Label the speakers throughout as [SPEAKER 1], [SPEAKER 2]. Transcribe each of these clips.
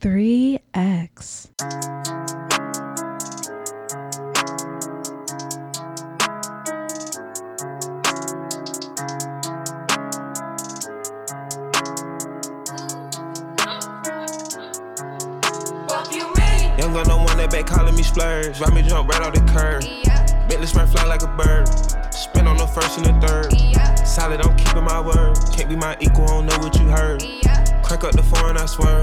[SPEAKER 1] 3X.
[SPEAKER 2] Young don't want that back calling me splurge. Ride me jump right off the curb.
[SPEAKER 3] Yeah,
[SPEAKER 2] Bentley spray fly like a bird. Spin on the first and the third.
[SPEAKER 3] yeah,
[SPEAKER 2] Solid, I'm keeping my word. Can't be my equal, I don't know what you heard.
[SPEAKER 3] yeah,
[SPEAKER 2] Crack up the foreign, I swear.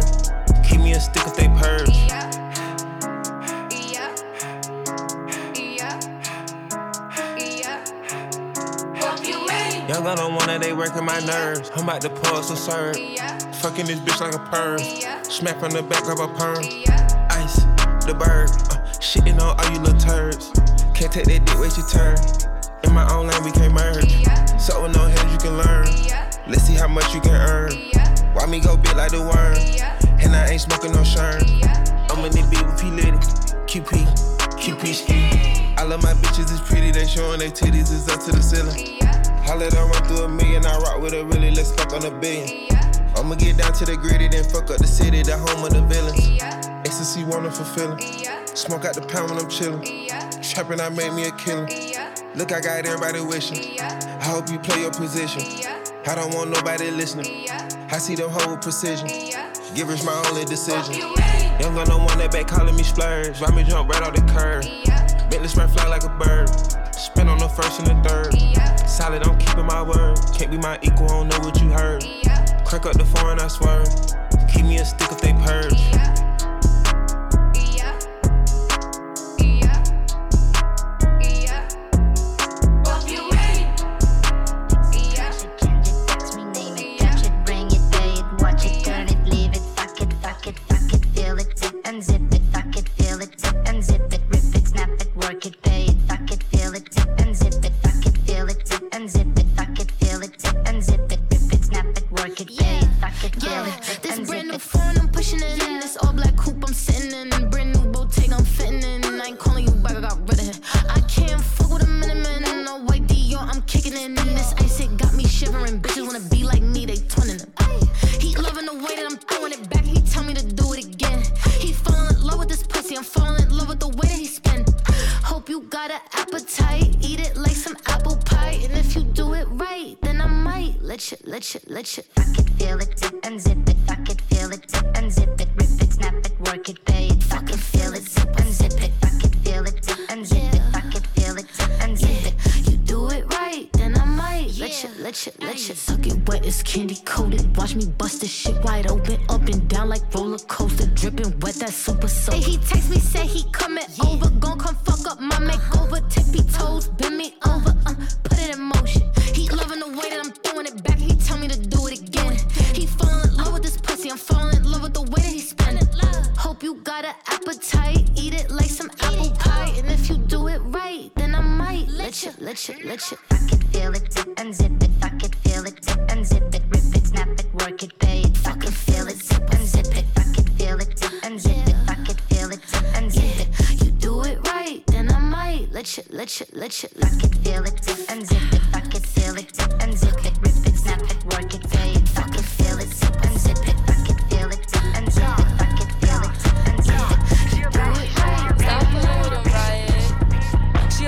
[SPEAKER 2] Me a stick if they purge. gun don't want that, they working my nerves. I'm about to pull some serve. Fucking this bitch like a
[SPEAKER 3] yeah,
[SPEAKER 2] Smack from the back, grab a perm. Ice, the bird. Uh, shitting on all you little turds. Can't take that dick, wait your turn. In my own lane, we can't merge. So no hands, you can learn. Let's see how much you can earn. Why me go big like the worm? And I ain't smoking no shirt. I'm in the beat with P Litty. QP, QP ski. I love my bitches, it's pretty. They showing their titties, it's up to the ceiling.
[SPEAKER 3] Yeah,
[SPEAKER 2] I run through a million. I rock with a really, let's fuck on a billion. I'ma get down to the gritty, then fuck up the city, the home of the villains. Ecstasy wanna fulfill
[SPEAKER 3] yeah,
[SPEAKER 2] Smoke out the pound when I'm chillin'. Trappin', I made me a killer. Look, I got everybody wishing. I hope you play your position. I don't want nobody listening. I see them whole precision. Givers my only decision. Young gun don't want that back calling me splurge. Ride me jump right off the curb.
[SPEAKER 3] Yeah,
[SPEAKER 2] Bentley spray fly like a bird. Spin on the first and the third.
[SPEAKER 3] yeah,
[SPEAKER 2] Solid, I'm keeping my word. Can't be my equal, I don't know what you heard.
[SPEAKER 3] yeah,
[SPEAKER 2] Crack up the foreign, I swear. Keep me a stick if they purge.
[SPEAKER 3] yeah,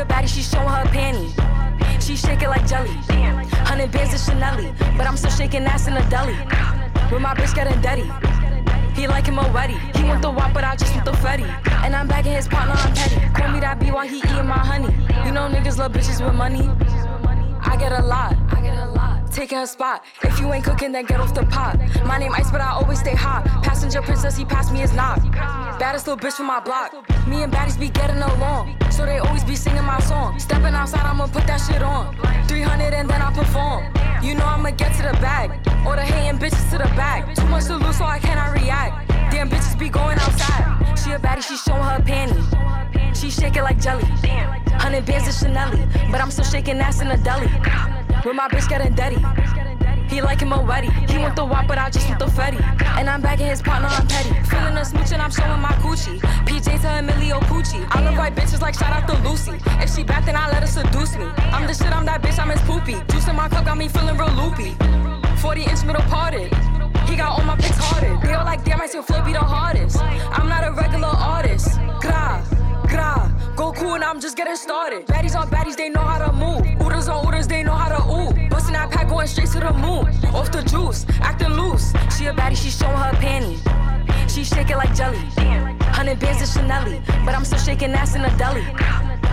[SPEAKER 4] baddie, she showing her panties. She shake it like jelly. Hundred bands of Chanel, but I'm still shaking ass in a deli. With my bitch getting dirty. He like him already. He want the wop, but I just want the fetty. And I'm bagging his partner, I'm petty. Call me that B while he eating my honey. You know niggas love bitches with money. I get a lot. A. Taking her spot. If you ain't cooking, then get off the pot. My name Ice, but I always stay hot. Passenger princess, he passed me his knock. Baddest little bitch from my block. Me and baddies be getting along. So they always be singing my song. Stepping outside, I'ma put that shit on. 300 and then I perform. You know I'ma get to the bag. All the hating bitches to the back. Too much to lose, so I cannot react. Damn bitches be going outside. She a baddie, she showing her panties. She shake it like jelly. Hundred bands of Chanel, but I'm still shaking ass in a deli. With my bitch getting dirty. He like him already. He want the wop, but I just want the fetty. And I'm bagging his partner, I'm petty. Feeling a smooch and I'm showing my coochie. PJ to Emilio Pucci. I love white bitches like shout out to Lucy. If she bad, then I let her seduce me. I'm the shit, I'm that bitch, I'm his poopy. Juice in my cup got me feeling real loopy. 40 inch middle parted. He got all my pics harder. They all like, damn, I still Floyd be the hardest. I'm not a regular artist. Gra, gra. Go cool and I'm just getting started. Baddies on baddies, they know how to move. Ooders on ooders, they know how to ooh. Bustin' that pack going straight to the moon. Off the juice, acting loose. She a baddie, she showing her panties. She shake it like jelly. Hundred bands of Chanel, but I'm still shaking ass in a deli.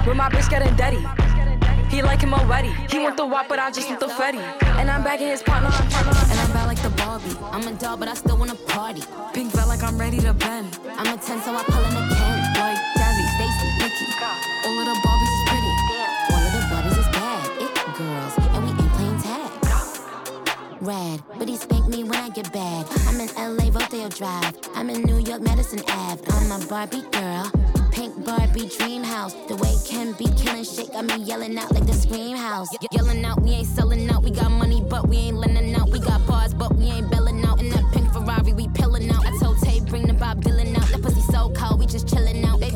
[SPEAKER 4] With my bitch getting dirty. He like him already. He want the wop, but I just want the Fetty. And I'm back in his partner, partner.
[SPEAKER 5] And I'm bad like the Barbie. I'm a doll, but I still wanna party.
[SPEAKER 4] Pink felt like I'm ready to bend.
[SPEAKER 5] I'm a 10, so I pull in a Ken. Rad, but he spank me when I get bad. I'm in LA, Rodeo Drive. I'm in New York, Madison Ave. I'm a Barbie girl. Pink Barbie dream house. The way Ken be killing shit got me yelling out like the scream house. Ye- yelling out, we ain't selling out. We got money, but we ain't lending out. We got bars, but we ain't belling out. In that pink Ferrari, we pillin' out. I told Tay, bring the Bob Dylan out. That pussy so cold, we just chillin' out. Baby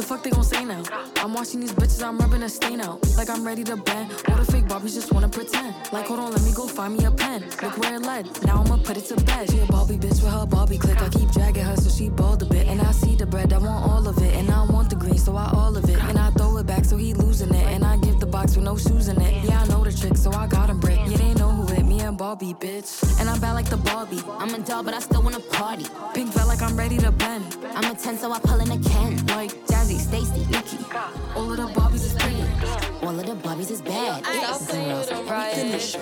[SPEAKER 4] The fuck they gon' say now? I'm watching these bitches, I'm rubbing a stain out. Like I'm ready to bend. All the fake Barbies just wanna pretend. Like, hold on, let me go find me a pen. Look where it led. Now I'ma put it to bed. She a Barbie bitch with her Barbie click. I keep dragging her so she bald a bit. And I see the bread, I want all of it. And I want the green, so I all of it. And I throw it back so he losing it. And I give the box with no shoes in it. Yeah, I know the trick, so I got him brick. Yeah, know who it, me and Barbie, bitch. And I'm bad like the Barbie.
[SPEAKER 5] I'm a doll, but I still wanna party.
[SPEAKER 4] Pink felt like I'm ready to bend.
[SPEAKER 5] I'm a 10, so I pull in a Ken.
[SPEAKER 4] Like Jazzy,
[SPEAKER 5] Stacy, Nikki.
[SPEAKER 4] all of the Barbies is pretty.
[SPEAKER 5] All of the Barbies is bad. And we finish.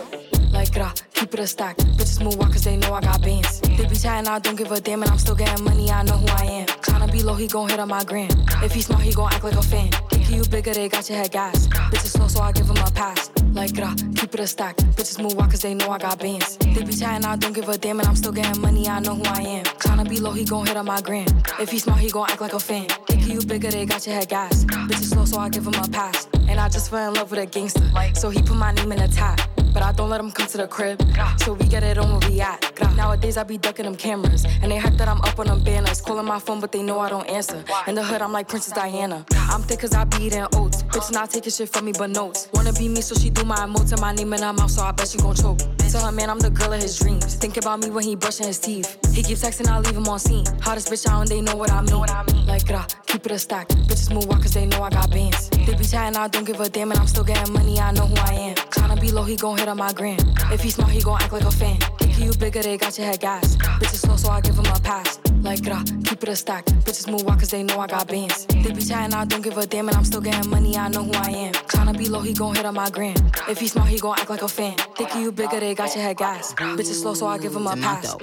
[SPEAKER 4] Like, grah, keep it a stack. Bitches move walk cause they know I got bands. They be chatting, I don't give a damn, and I'm still getting money, I know who I am. Tryna be low, he gon' hit on my gram. If he smart, he gon' act like a fan. Think you bigger, they got your head gas. Bitches slow, so I give him a pass. Like, grah, keep it a stack. Bitches move walk cause they know I got bands. They be chatting, I don't give a damn, and I'm still getting money, I know who I am. Tryna be low, he gon' hit on my gram. If he smart, he gon' act like a fan. Think you bigger, they got your head gas. Bitches slow, so I give him a pass. And I just fell in love with a gangster. So he put my name in the top. But I don't let him come to the crib. So we get it on where we at. Nowadays I be ducking them cameras. And they hype that I'm up on them banners. Calling my phone, but they know I don't answer. In the hood, I'm like Princess Diana. I'm thick cause I be eating oats. Bitch not taking shit from me but notes. Wanna be me, so she do my emotes and my name in her mouth, so I bet she gon' choke. Tell her man I'm the girl of his dreams. Think about me when he brushing his teeth. He keep texting, I leave him on scene. Hottest bitch out and they know what I mean. Like grah, keep it a stack. Bitches move walk cause they know I got bands. They be chatting, I don't give a damn, and I'm still getting money, I know who I am. Tryna be low, he gon' hit on my gram. If he smart, he gon' act like a fan. Think you bigger, they got your head gas. Bitches slow, so I give him a pass. Like grah, keep it a stack. Bitches move walk cause they know I got bands. They be chatting, I don't give a damn, and I'm still getting money, I know who I am. Tryna be low, he gon' hit on my gram. If he smart, he gon' act like a fan. Think you bigger, they got your head gas. Bitches slow, so I give him a pass.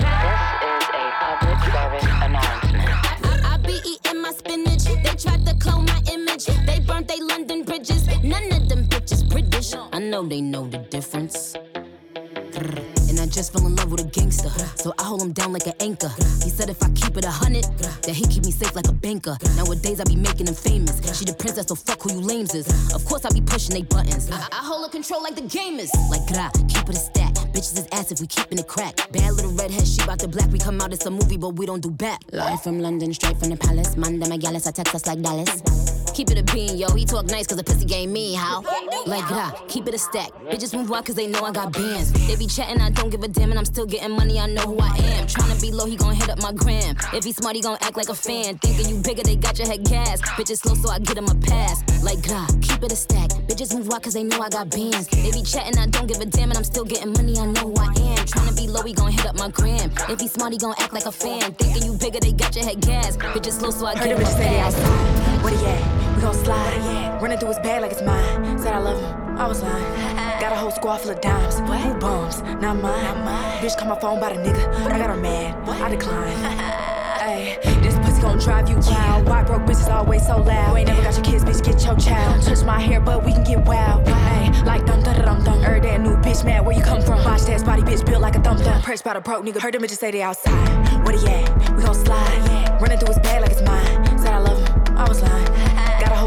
[SPEAKER 5] To clone my image. They burnt they London bridges. None of them bitches British. I know they know the difference. I just fell in love with a gangster. So I hold him down like an anchor. He said if I keep it a hundred, that he keep me safe like a banker. Nowadays I be making him famous. She the princess, so fuck who you lames is. Of course I be pushing they buttons. I, I hold her control like the gamers. Like gra, keep it a stack. Bitches is ass if we keeping it crack. Bad little redhead, she bout the black. We come out, it's a movie, but we don't do back. Live from London, straight from the palace. Manda Magalis, I text us like Dallas. Keep it a bean, yo. He talk nice cause the pussy game me, how? Like gra, keep it a stack. Bitches move out cause they know I got bands. They be chatting, I don't give a damn, and I'm still getting money, I know who I am. Tryna be low, he gon' hit up my gram. If he smart, he gon' act like a fan. Thinking you bigger, they got your head gas. Bitches slow, so I get him a pass. Like gra, keep it a stack. Bitches move out cause they know I got bands. They be chatting, I don't give a damn, and I'm still getting money, I know who I am. Tryna be low, he gon' hit up my gram. If he smart, he gon' act like a fan. Thinking you bigger, they got your head gas. Bitches slow, so I get him a
[SPEAKER 4] bitch say they
[SPEAKER 5] pass.
[SPEAKER 4] Where he at? Gon' slide. Running through his bag like it's mine. Said I love him. I was lying. Got a whole squad full of dimes. Who bums? Not mine. Bitch call my phone by the nigga. I got her mad. I decline. Ay, this pussy gon' drive you wild. Why broke bitches always so loud? You ain't never got your kids, bitch, get your child. Touch my hair, but we can get wild. Ay, like dum dum dum dum. Heard that new bitch mad, where you come from? Watch that body, bitch, built like a thumb thumb. Pressed by the broke nigga. Heard them bitches say they outside. Where he at? We gon' slide. Yeah. Running through his bag like it's mine. Said I love him. I was lying.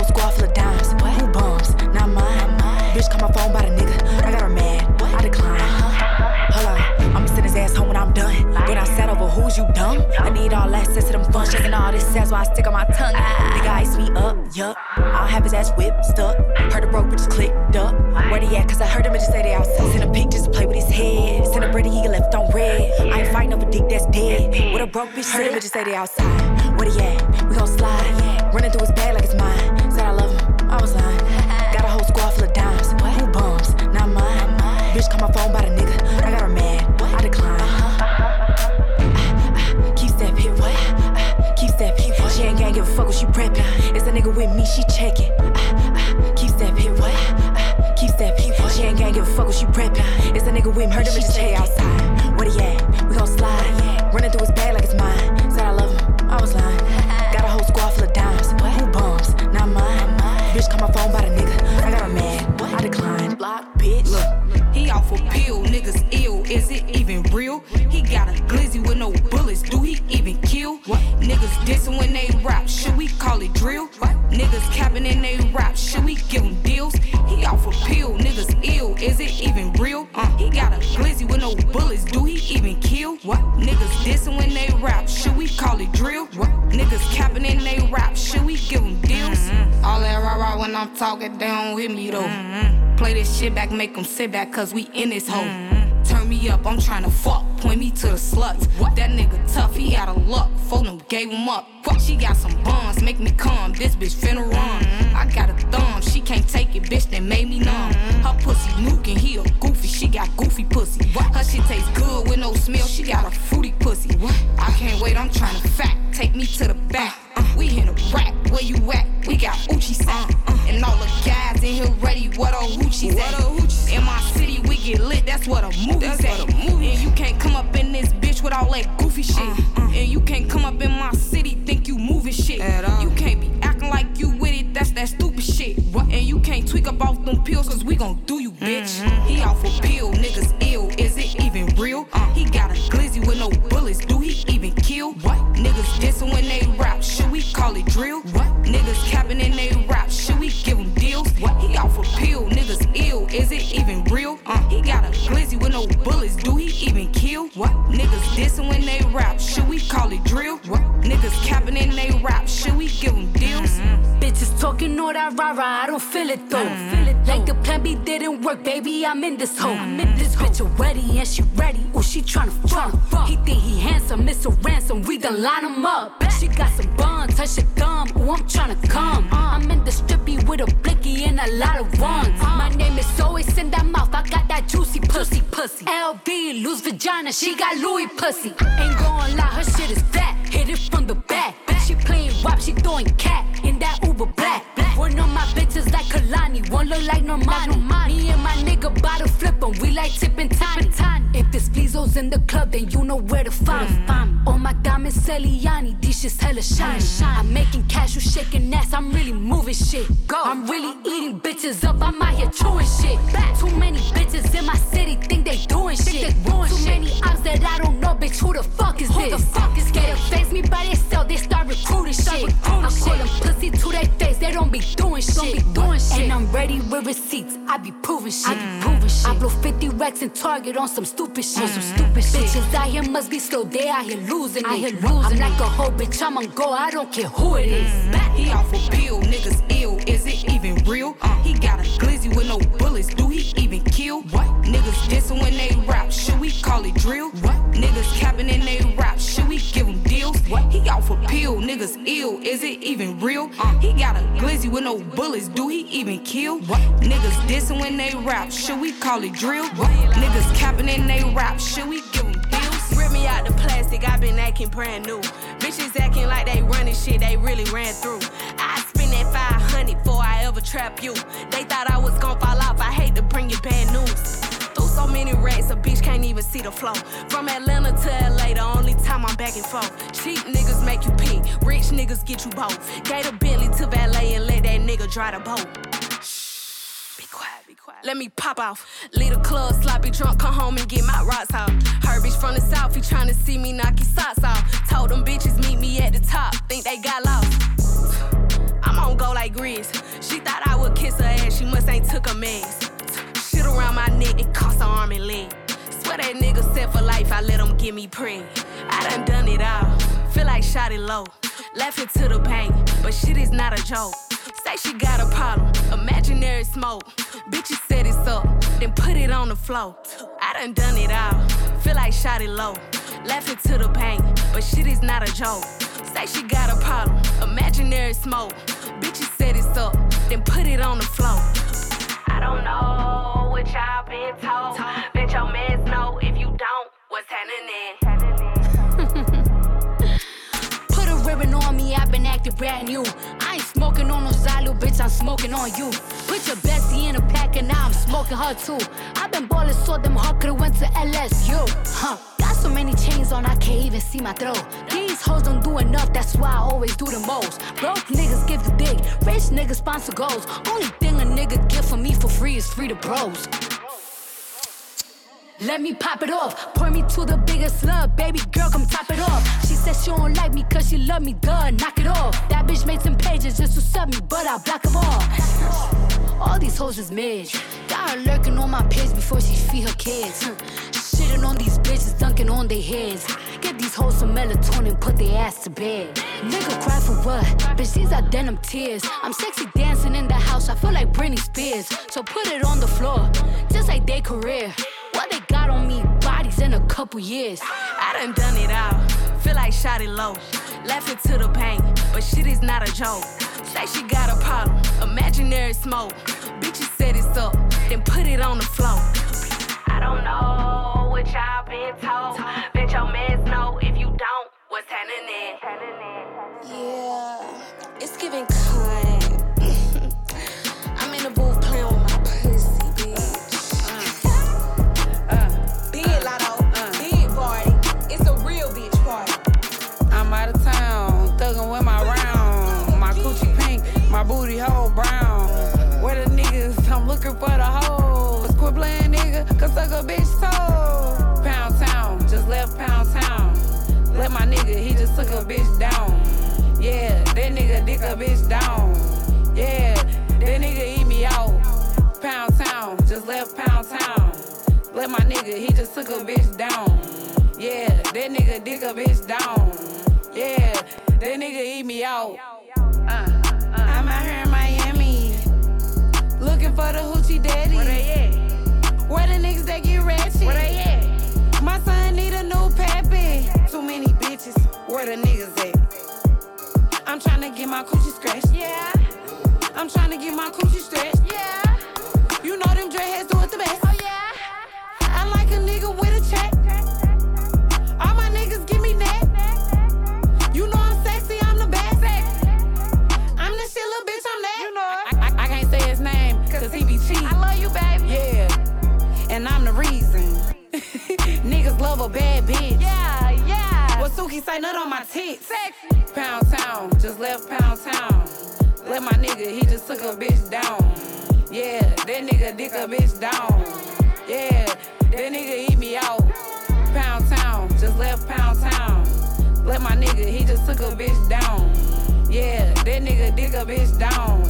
[SPEAKER 4] Squad full of dimes. What? New bums, not mine. not mine. Bitch, call my phone by the nigga.
[SPEAKER 6] I got her mad. What? I decline. Uh-huh. Hold on, I'ma send his ass home when I'm done. Then I settle over, who's you dumb? I need all access to them funds. and all this sass while I stick on my tongue. Ah. Nigga, ice me up, yup. I'll have his ass whipped stuck. Heard the broke bitch clicked up. Where he at? Cause I heard him just say they outside. Send a pic just to play with his head. Send a pretty, he left on red. I ain't fighting over dick that's dead. What a broke bitch, heard them just say they outside. Where he at? We gon' slide. Running through his bag like it's Bitch call my phone by the nigga. I got her mad. I decline. Keep step hit what? Keep step hit what? She ain't gang give a fuck what she preppin'. It's a nigga with me, she checkin'. Keep step hit what? Keep step hit what? She ain't gang give a fuck what she preppin'. It's a nigga with me, him just stay outside.
[SPEAKER 7] In they rap. Should we give him deals? He off a pill, niggas ill. Is it even real? Uh, he got a glizzy with no bullets. Do he even kill? What? Niggas dissing when they rap. Should we call it drill? What? Niggas capping in they rap. Should we give him deals? Mm-hmm. All that rah rah when I'm talking, they don't hit me though. Mm-hmm. Play this shit back, make them sit back, cause we in this hole. Mm-hmm. Turn me up, I'm tryna fuck. Point me to the sluts. Luck. Them gave up. What? She got some buns, make me come. This bitch finna run. I got a thumb, can't take it, bitch, that made me numb. Her pussy nuking, he a goofy, she got goofy pussy. What? Her shit tastes good with no smell, she got a fruity pussy. What? I can't wait, I'm tryna fact. Take me to the back. Uh, we in a rack, where you at? We got Uchi. Uh, and all the guys in here ready, what a hoochie's at. In my city, we get lit, that's what a movie's at. And you can't come up in this bitch with all that goofy shit. And you can't come up in my city, think you moving shit. You can't be acting like you that's that stupid shit. What? And you can't tweak up off them pills, cause we gon' do you, bitch. He off a pill, niggas ill, is it even real? Uh, He got a glizzy with no bullets, do he even kill? What? Niggas dissing when they rap, should we call it drill? What? Niggas capping in they is it even real? Uh, he got a glizzy with no bullets, do he even kill? What? Niggas dissing when they rap, should we call it drill? What? Niggas capping in they rap, should we give them deals? Mm-hmm.
[SPEAKER 8] Bitches talking all that rah rah, I don't feel it though. Mm-hmm. feel it Like the plan B didn't work, baby, I'm in this hole. I'm in this bitch already and she ready. Ooh, she tryna fuck. He think he handsome, it's a ransom, we done line him up. She got some buns, touch your thumb, ooh, I'm tryna come. Uh. I'm in the strippy with a blicky and a lot of ones. Uh. My name is always in that mouth, I got that juicy pussy, pussy. LV, loose vagina, she got Louis pussy. Ain't gon' lie, her shit is fat, hit it from the back. She playing WAP, she throwing cat in that Uber black. One of my bitches like Kalani, one look like Normani. Me and my nigga bottle flippin', we like tippin' tiny. If this Flizzo's in the club, then you know where to find me. All oh my diamonds Celiani, these shit's hella shiny. I'm making cash, you shaking ass, I'm really moving shit. Go. I'm really eating bitches up, I'm out here chewing receipts, I be proving shit. I be proving shit. I blow 50 racks and target on some stupid shit. Some stupid shit. Bitches out here must be slow, they out here losing it. Here losing I'm like a whole bitch, I'm on go, I don't care who it is.
[SPEAKER 7] He off a pill, niggas ill, is it even real? Uh, he got a glizzy with no bullets, do he even kill? What? Niggas dissing when they rap, should we call it drill? What? Niggas capping in they rap, What? He off a pill, niggas ill, is it even real? Uh, he got a glizzy with no bullets, do he even kill? What? Niggas dissing when they rap, should we call it drill? What? Niggas capping in they rap, should we give them deals?
[SPEAKER 9] Rip me out the plastic, i been acting brand new. Bitches acting like they running shit they really ran through. I spend that 500 before I ever trap you. They thought I was gon' fall off, I hate to bring you. Through so many racks, a bitch can't even see the flow. From Atlanta to LA, the only time I'm back and forth. Cheap niggas make you pee, rich niggas get you both. Gave a Bentley to valet and let that nigga dry the boat. Be quiet, be quiet. Let me pop off. Leave the club, sloppy drunk, come home and get my rocks off. Her bitch from the south, he tryna see me knock his socks off. Told them bitches meet me at the top, think they got lost. I'm on go like Grizz. She thought I would kiss her ass, she must ain't took a mess. Around my neck, it cost her arm and leg. Swear that nigga set for life, I let them get me preg. I done done it all. Feel like shot it low. It to the bank, but shit is not a joke. Say she got a problem, imaginary smoke. Bitches set it up, then put it on the floor. I done done it all. Feel like shot it low. It to the bank, but shit is not a joke. Say she got a problem, imaginary smoke. Bitches set it up, then put it on the floor. I don't know what y'all been told. Bet your mans know if you don't, what's happening?
[SPEAKER 8] Put a ribbon on me, I've been acting brand new. I ain't smoking on no Zylu, bitch, I'm smoking on you. Put your bestie in a pack and now I'm smoking her too. I've been ballin' so them hard could've went to LSU. Huh. Got so many chains on, I can't even see my throat. These hoes don't do enough, that's why I always do the most. Broke niggas give the dick, rich niggas sponsor goals. Only a nigga get from me for free is free to bros. Let me pop it off. Pour me to the biggest love. Baby girl, come top it off. She said she don't like me cause she love me. Duh, knock it off. That bitch made some pages just to sub me, but I block them all. All these hoes is mid. Got her lurking on my page before she feed her kids. Shitting on these bitches, dunking on their heads. Get these hoes some melatonin, put their ass to bed. Nigga cry for what? Bitch, these are denim tears. I'm sexy dancing in the house, I feel like Britney Spears. So put it on the floor, just like their career. What they got on me, bodies in a couple years.
[SPEAKER 9] I done done it all. Feel like shot it low. It to the pain, but shit is not a joke. Say she got a problem, imaginary smoke. Bitches set it up, then put it on the floor. I don't know what y'all been told. Bet your mans know if you don't, what's happening?
[SPEAKER 3] Yeah,
[SPEAKER 10] took a bitch down. Yeah, that nigga dick a bitch down. Yeah, that nigga eat me out. Pound town, just left pound town. Let my nigga, he just took a bitch down. Yeah, that nigga dick a bitch down. Yeah, that nigga eat me out. Uh, I'm out here in Miami, looking for the hoochie daddy. Where they at? Where the niggas that get ratchet? Where they at? My son Too many bitches. Where the niggas at? I'm tryna get my coochie scratched. Yeah. I'm tryna get my coochie stretched. Yeah. You know them dreadheads do it the best. Oh yeah. I like a nigga with a check. All my niggas give me neck. You know I'm sexy, I'm the best. I'm the shit, little bitch, I'm that. You know I, I, I can't say his name, cause he be cheap. I love you, baby. Yeah. And I'm the reason. niggas love a bad bitch. What say, nut on my tits. Sexy. Pound town, just left pound town. Let my nigga, he just took a bitch down. Yeah, that nigga dick a bitch down. Yeah, that nigga eat me out. Pound town, just left pound town. Let my nigga, he just took a bitch down. Yeah, that nigga dick a bitch down.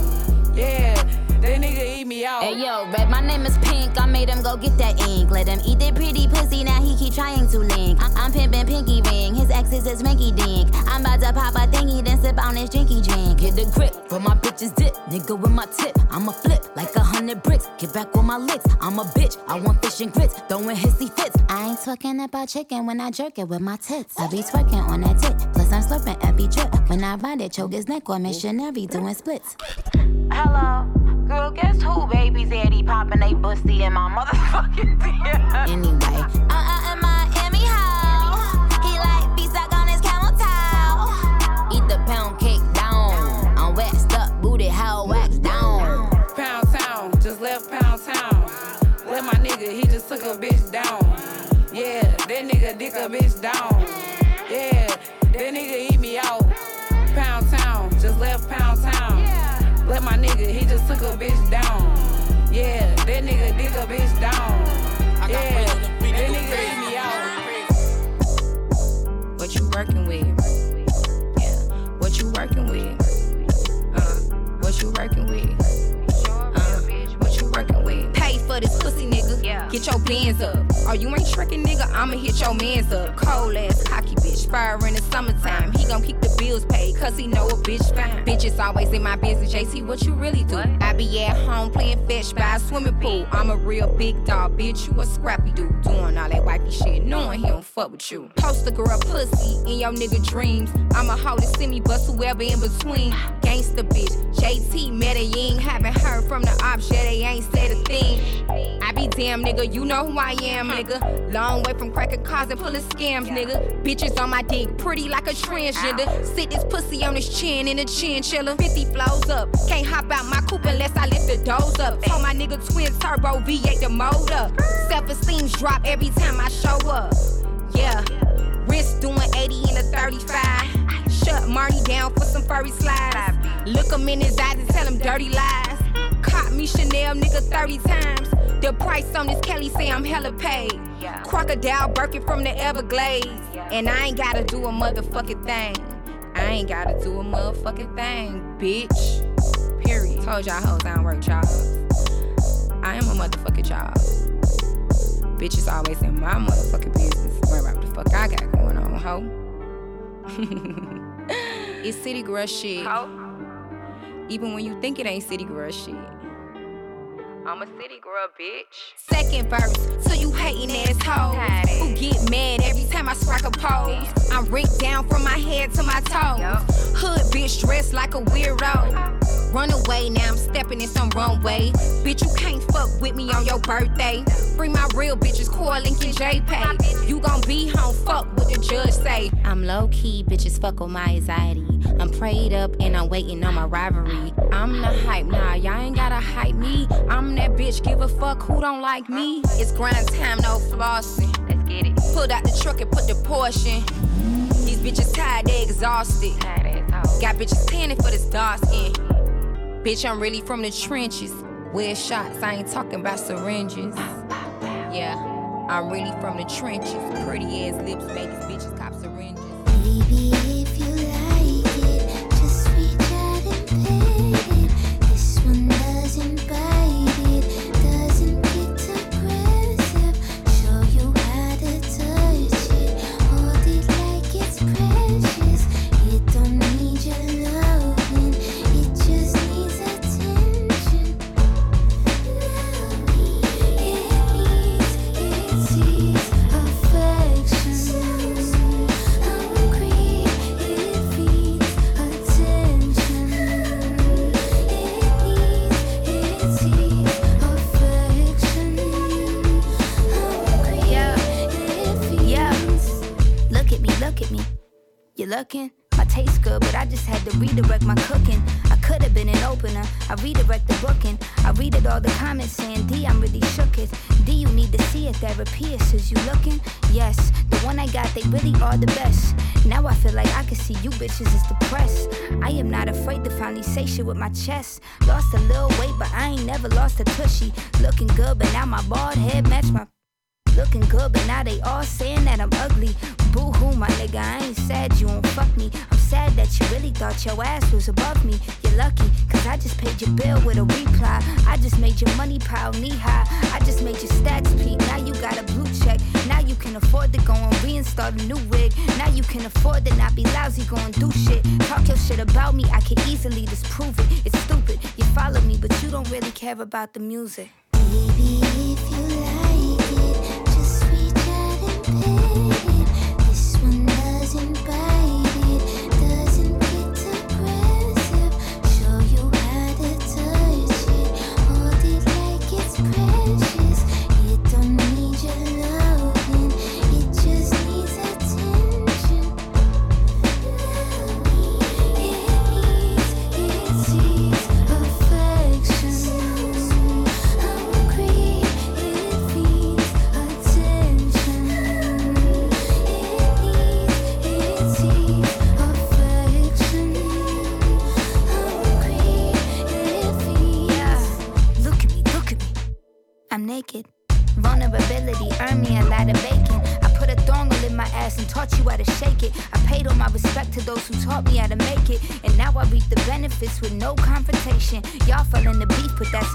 [SPEAKER 10] Yeah, that nigga eat me out.
[SPEAKER 5] Hey yo, Red, my name is Pink. I made him go get that ink. Let him eat that pretty pussy, now he keep trying to link. I- I'm pimping Pinky Ring, his ex is his Rinky Dink. I'm about to pop a thingy, then sip on his drinky drink.
[SPEAKER 8] Get the grip for my bitches dip. Nigga with my tip. I'ma flip like a hundred bricks. Get back on my licks. I'm a bitch. I want fish and grits. Throwing hissy fits.
[SPEAKER 5] I ain't talking about chicken when I jerk it with my tits. I be twerking on that tit, plus I'm slurping every drip. When I ride it, choke his neck or missionary doing splits.
[SPEAKER 11] Hello, girl, guess who baby's daddy popping they pussy in my motherfucking DM?
[SPEAKER 5] Anyway, uh uh in Miami hoe. He like be stuck on his camel toe.
[SPEAKER 8] Eat the pound cake down. I'm waxed up. Booty how waxed down.
[SPEAKER 10] Pound town, just left pound town. Let my nigga, he just took a bitch down. Yeah, that nigga dick a bitch down. Nigga, he just took a bitch down. Yeah, that nigga dick a bitch down. Yeah, that nigga eat me out.
[SPEAKER 12] What you working with? Yeah. What you working with? Uh, what you working with? Uh, what you working with? Pay for this pussy nigga. Yeah. Get your bands up. Oh, you ain't tricking, nigga, I'ma hit your mans up. Cold ass, cocky bitch, fire in the summertime. He gon' keep the bills paid, cause he know a bitch fine. Bitches always in my business, JC, what you really do? I be at home playing fetch by a swimming pool. I'm a real big dog, bitch, you a scrappy dude. Doing all that wifey shit, knowing he don't fuck with you. Post a girl pussy in your nigga dreams. I'ma hold it, send me bust whoever in between. Gangsta bitch, JT Medellin, haven't heard from the ops, yeah, they ain't said a thing. I be damn nigga, you know who I am, nigga. Long way from cracking cars and pulling scams, nigga. Bitches on my dick, pretty like a transgender. Sit this pussy on his chin in a chinchilla. 50 flows up, can't hop out my coupe unless I lift the doors up. Told my nigga twin turbo V8 the motor. Self esteem's drop every time I show up. Yeah, wrist doing 80 in a 35. Shut Marty down for some furry slides. Look him in his eyes and tell him dirty lies. Caught me Chanel nigga 30 times. The price on this Kelly say I'm hella paid. Crocodile Birkin from the Everglades. And I ain't gotta do a motherfucking thing. I ain't gotta do a motherfucking thing, bitch. Period. Told y'all hoes I don't work jobs. I am a motherfucking job. Bitches always in my motherfucking business. Worry about the fuck I got going on, hoe. it's city girl shit. Even when you think it ain't city girl shit. I'm a city girl, bitch. Second verse, so you hating assholes who get mad every time I strike a pose. I'm rigged down from my head to my toes. Hood bitch dressed like a weirdo. Run away, now I'm stepping in some runway. Bitch, you can't fuck with me on your birthday. Bring my real bitches, Core Link and JPay. You gon' be home, fuck what the judge say. I'm low key, bitches fuck on my anxiety. I'm prayed up and I'm waiting on my rivalry. I'm the hype, nah, y'all ain't gotta hype me. I'm that bitch, give a fuck who don't like me. It's grind time, no flossing. Let's get it. Pulled out the truck and put the portion. These bitches tired, they exhausted. Got bitches panning for this dark skin. Bitch, I'm really from the trenches. Where shots, I ain't talking about syringes. Yeah, I'm really from the trenches. Pretty ass lips make these bitches cop syringes.
[SPEAKER 13] Baby,
[SPEAKER 14] Look at me, look at me. You looking? My taste good, but I just had to redirect my cooking. I could have been an opener. I redirect the booking. I read it all the comments saying, D, I'm really shook it. D, you need to see a therapist. Is you looking? Yes, the one I got, they really are the best. Now I feel like I can see you bitches is depressed. I am not afraid to finally say shit with my chest. Lost a little weight, but I ain't never lost a tushy. Looking good, but now my bald head match my Looking good, but now they all saying that I'm ugly. Boo hoo, my nigga, I ain't sad you won't fuck me. I'm sad that you really thought your ass was above me. You're lucky, cause I just paid your bill with a reply. I just made your money pile knee high. I just made your stats peak. Now you got a blue check. Now you can afford to go and reinstall a new wig. Now you can afford to not be lousy, go and do shit. Talk your shit about me, I can easily disprove it. It's stupid. You follow me, but you don't really care about the music.
[SPEAKER 13] Baby,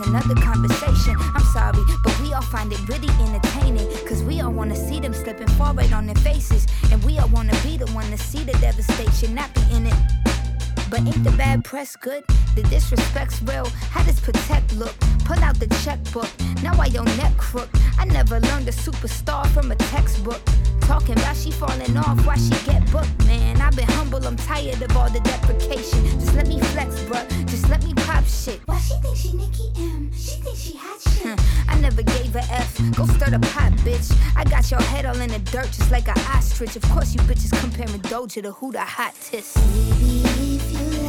[SPEAKER 14] another conversation. I'm sorry, but we all find it really entertaining. Cause we all wanna see them slipping forward on their faces. And we all wanna be the one to see the devastation, not be in it. But ain't the bad press good? The disrespect's real. How does protect look? Pull out the checkbook. Now I your neck crook. I never learned a superstar from a textbook. Talking about she falling off, why she get booked, man. I've been humble, I'm tired of all the deprecation. Just let me flex, bruh. Just let me pop shit.
[SPEAKER 13] Why she think she Nicki M? She think she hot shit.
[SPEAKER 14] I never gave a F. Go stir the pot, bitch. I got your head all in the dirt, just like an ostrich. Of course, you bitches comparing Doja to who the hottest.
[SPEAKER 13] If you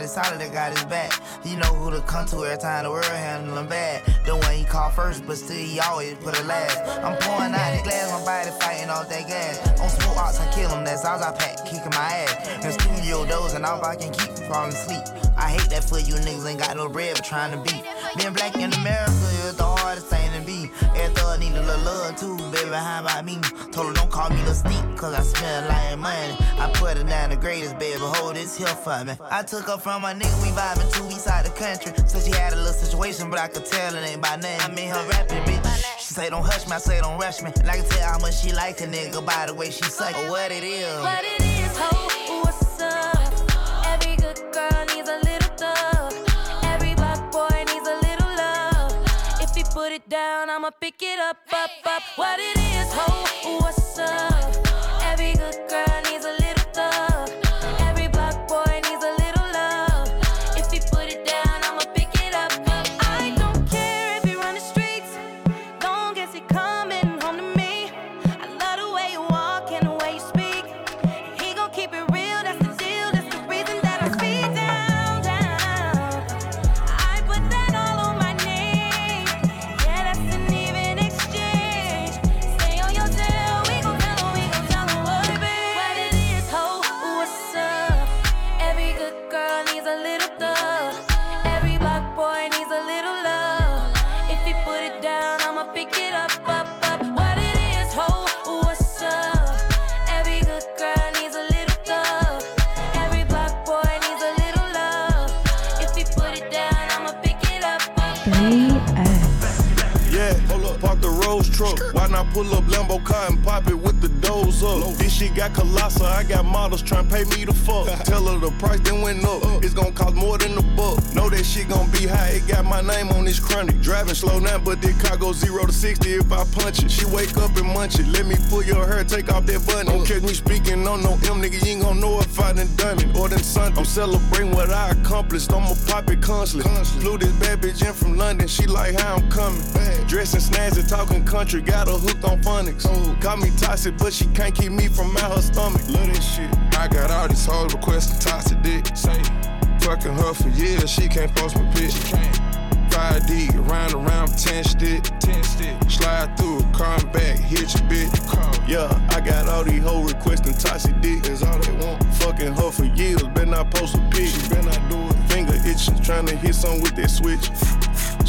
[SPEAKER 15] is
[SPEAKER 16] solid, that got his back. He know who to come to every time the world handle him bad. The one he call first, but still he always put it last. I'm pouring out the glass, my body fighting off that gas. On smoke ox, I kill him, that's all I pack, kicking my ass. In studio doors, and all I can keep from falling asleep. I hate that for you niggas ain't got no bread for trying to beat. Being black in America too, baby. How about me? Told her don't call me the sneak, cause I lot of money. I put her down the greatest, baby. Hold this here for me. I took her from my nigga, we vibing two weeks out the country. So she had a little situation, but I could tell it ain't by name. I mean her rapping, bitch. She say don't hush me, I say don't rush me. And I can tell how much she like a nigga by the way she suck or what it is.
[SPEAKER 15] What it is, put it down, I'ma pick it up, up, up. What it is, ho, what's up? Every good girl
[SPEAKER 17] shit got colossal, I got models trying to pay me the fuck. Tell her the price then went up, it's gonna cost more than the buck. Know that shit gonna be high, it got my name on this chronic. Driving slow now, but this car go zero to 60 if I punch it. She wake up and munch it, let me pull your hair, take off that button. Don't catch me speaking on no M, nigga, you ain't gonna know if I done done it or done something. I'm celebrating what I accomplished, I'ma pop it constantly. Flew this bad bitch in from London, she like how I'm coming. Dressing snazzy, talking country, got her hooked on phonics. Call me toxic, but she can't keep me from out her stomach. Love shit. I got all these hoes requesting toxic dick. Say, fucking her for years, she can't post my bitch. She can't. 5D, around around 10 stick. 10 stick. Slide through, come back, hit your bitch. Yeah, I got all these hoes requesting toxic dick. That's all they want. Fucking her for years, better not post a pic. She better not do it. Finger itching, trying to hit something with that switch.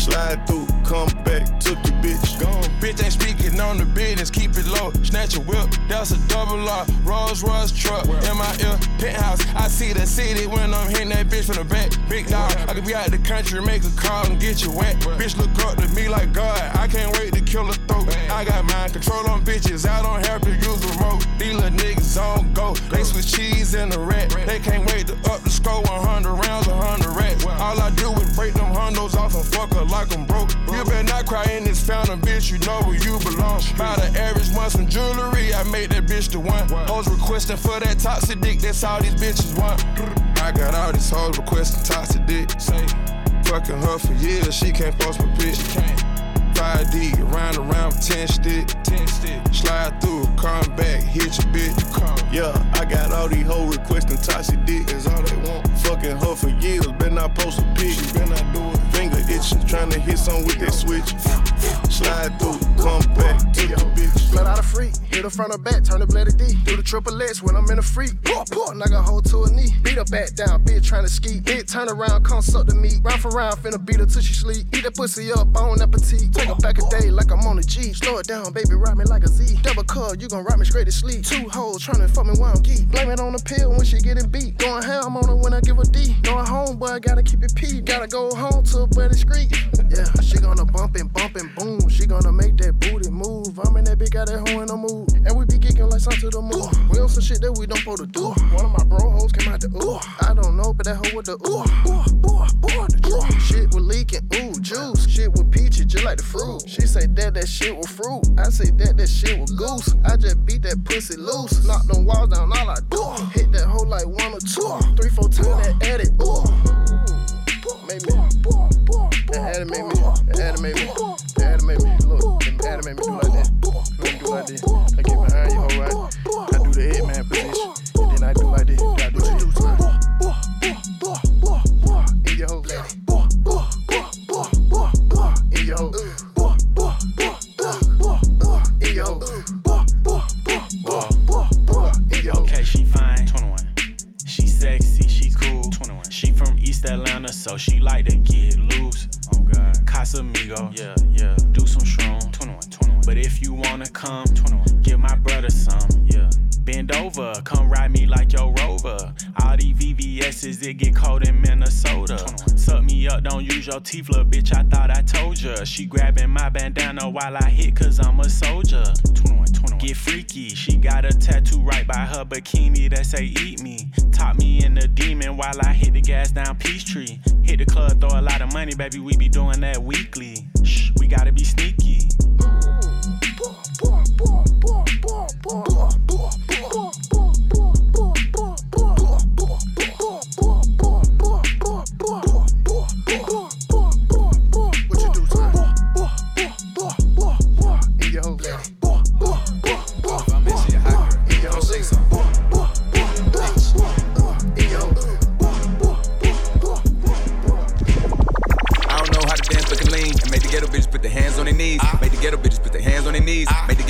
[SPEAKER 17] Slide through, come back, took your bitch. Gone.
[SPEAKER 18] Bitch ain't speaking on the business, keep it low. Snatch a whip, that's a double R. Rolls Royce truck, in my ear, penthouse. I see the city when I'm hitting that bitch from the back. Big dog, I could be out the country, make a call and get you wet. Bitch look up to me like God, I can't wait to kill a throat. I got mind control on bitches, I don't have to use a remote. These little niggas on go, they switch cheese in the rat. They can't wait to up the score 100 rounds, 100 off and fuck her like I'm broke. You better not cry in this fountain, bitch, you know where you belong. Buy the average one some jewelry, I made that bitch the one. Hoes requesting for that toxic dick, that's all these bitches want.
[SPEAKER 17] I got all these hoes requesting toxic dick. Say, fucking her for years, she can't post my bitch. 5D, around around 10 stick. 10 stick. Slide through, come back, hit your bitch. Come. Yeah, I got all these hoes requesting toxic dick. Is all they want. Fucking her for years, better not post a pic. She better not do it. Finger itching, trying to hit something with that switch. Slide through, come back, hit your bitch.
[SPEAKER 19] Blood out of freak, hit her front or back, turn the blade to D. Do the triple X when I'm in a freak. Puh, puh, knock a hoe to a knee. Beat her back down, bitch trying to ski. Bitch turn around, come suck the meat. Round for round, finna beat her till she sleep. Eat that pussy up, on appetite. Take back a day like I'm on a G. Slow it down, baby, ride me like a Z. Double cut, you gon' ride me straight to sleep. Two hoes tryna fuck me while I'm geek. Blame it on the pill when she getting beat. Going ham on her when I give her D. Going home, boy, gotta keep it P. Gotta go home to a better street. Yeah, she gonna bump and bump and boom. She gonna make that booty move. I'm in that big got that hoe in the mood. And we be geeking like something to the moon. We on some shit that we don't supposed to do. One of my bro hoes came out the ooh. I don't know, but that hoe with the ooh. Ooh, ooh, ooh, the ooh. Shit was leaking, ooh, juice. Shit with peachy, just like the fruit. She say that that shit was fruit. I say that that shit was goose. I just beat that pussy loose. Knock them walls down, all I do. Hit that hoe like one or two. Three, four times that edit. Ooh. Make me. That animate me. That animate me. That animate me. Look, that animate me do like that. Let me do like this. I get behind you, hoe, right? I do the head man position. And then I do like this. I do man. In your hoe. In your hoe.
[SPEAKER 20] She like to get loose. Oh God. Casamigo. Yeah, yeah. Do some shrooms. 21, 21. But if you wanna come, 21. Give my brother some. Yeah. Bend over, come ride me like your rover. All these VVS's, it get cold in Minnesota. Suck me up, don't use your teeth, little bitch. I thought I told ya. She grabbing my bandana while I hit, cause I'm a soldier. 21, 21. Get freaky, she got a tattoo right by her bikini that say eat me. Top me in the demon while I hit the gas down Peachtree. Hit the club, throw a lot of money, baby. We be doing that weekly. Shh, we gotta be sneaky.
[SPEAKER 19] What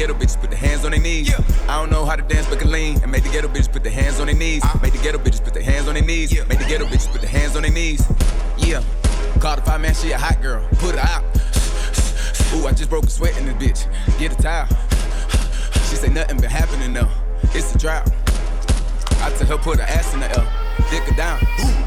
[SPEAKER 21] ghetto bitches put their hands on their knees. I don't know how to dance but can lean and make the ghetto bitches put their hands on their knees. Uh. Make the ghetto bitches put their hands on their knees. Yeah. Make the ghetto bitches put their hands on their knees. Yeah. Called the five man, she a hot girl. Put her out. Ooh, I just broke a sweat in this bitch. Get a towel. She say nothing been happening though. It's a drought. I tell her put her ass in the L. Dick down.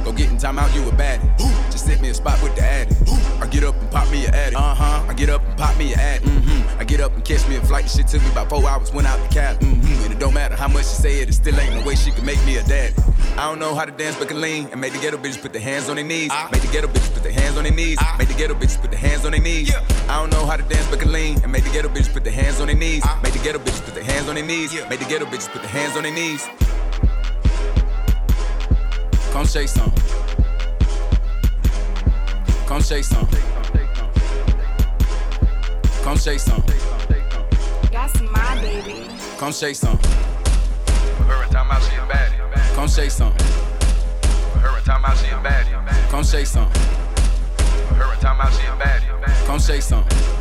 [SPEAKER 21] Go get in time out, you a baddie. Just sit me a spot with the addy. I get up and pop me a addy. Uh huh. I get up and pop me a addy. Mm-hmm. I get up and catch me a flight. The shit took me about four hours, went out the cab. Mm-hmm. And it don't matter how much she say it, it still ain't no way she can make me a dad. I don't know how to dance, but can lean. And make the ghetto bitches put their hands on their knees. Make the ghetto bitches put their hands on their knees. Make the ghetto bitches put their hands on their knees. I don't know how to dance, but can lean. And make the ghetto bitches put their hands on their knees. Make the ghetto bitches put their hands on their knees. Yeah. Make the ghetto bitches put their hands on their knees. Come say some. Come say some. Come say some.
[SPEAKER 22] That's my baby.
[SPEAKER 21] Come say some.
[SPEAKER 23] Her and time out she a baddie.
[SPEAKER 21] Come say some.
[SPEAKER 23] Her and time out she a baddie.
[SPEAKER 21] Come say some.
[SPEAKER 23] Her and time out she a baddie.
[SPEAKER 21] Come say some.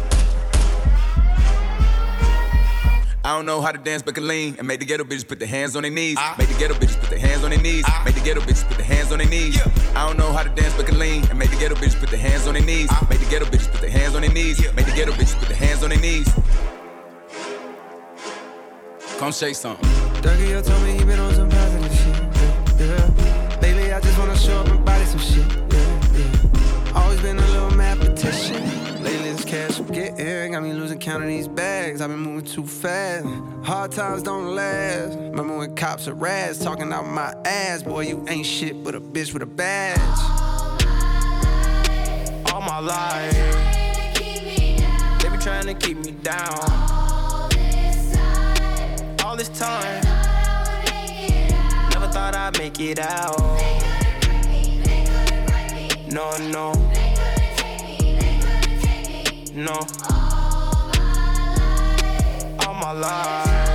[SPEAKER 21] I don't know how to dance, but can lean and make the ghetto bitches put their hands on their knees. Ah. Make the ghetto bitches put their hands on their knees. Ah. Make the ghetto bitches put their hands on their knees. I don't know how to dance, but can lean and make the ghetto bitches put their hands on their knees. Ah. Make the ghetto bitches put their hands on their knees. Make the ghetto bitches put their hands on their knees. Come say something.
[SPEAKER 24] Dougie, you told me he been on some positive shit. Yeah, yeah. Lately, I just wanna show up and body some shit. Got me losing count of these bags. I've been moving too fast. Hard times don't last. Remember when cops are rats talking out my ass? Boy, you ain't shit but a bitch with a badge.
[SPEAKER 25] all my life. They be trying to keep me down. All this time, All this time. never thought I'd make it out. No, no, They gonna take me, they gonna take me no. My life,